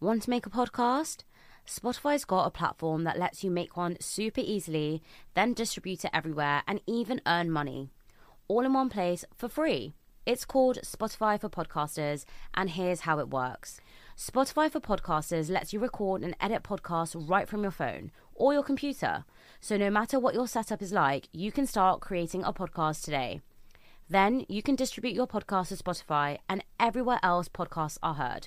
Want to make a podcast? Spotify's got a platform that lets you make one super easily, then distribute it everywhere and even earn money. All in one place for free. It's called Spotify for Podcasters, and here's how it works. Spotify for Podcasters lets you record and edit podcasts right from your phone or your computer. So no matter what your setup is like, you can start creating a podcast today. Then you can distribute your podcast to Spotify and everywhere else podcasts are heard.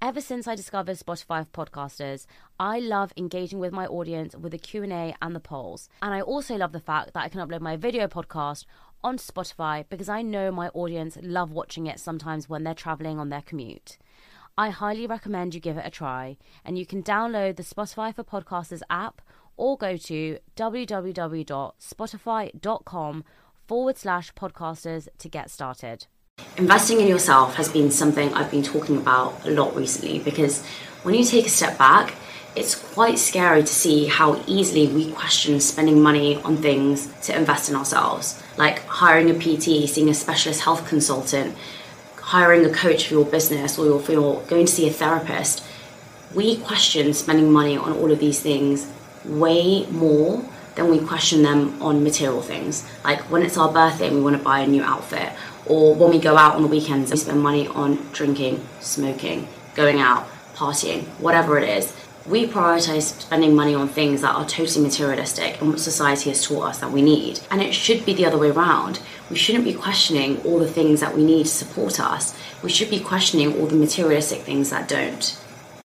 Ever since I discovered Spotify for Podcasters, I love engaging with my audience with the Q&A and the polls. And I also love the fact that I can upload my video podcast onto Spotify because I know my audience love watching it sometimes when they're traveling on their commute. I highly recommend you give it a try, and you can download the Spotify for Podcasters app or go to www.spotify.com forward slash podcasters to get started. Investing in yourself has been something I've been talking about a lot recently because when you take a step back, it's quite scary to see how easily we question spending money on things to invest in ourselves, like hiring a PT, seeing a specialist health consultant, hiring a coach for your business, or for your going to see a therapist. We question spending money on all of these things way more than we question them on material things. Like when it's our birthday and we want to buy a new outfit, or when we go out on the weekends and we spend money on drinking, smoking, going out, partying, whatever it is. We prioritize spending money on things that are totally materialistic and what society has taught us that we need. And it should be the other way around. We shouldn't be questioning all the things that we need to support us. We should be questioning all the materialistic things that don't.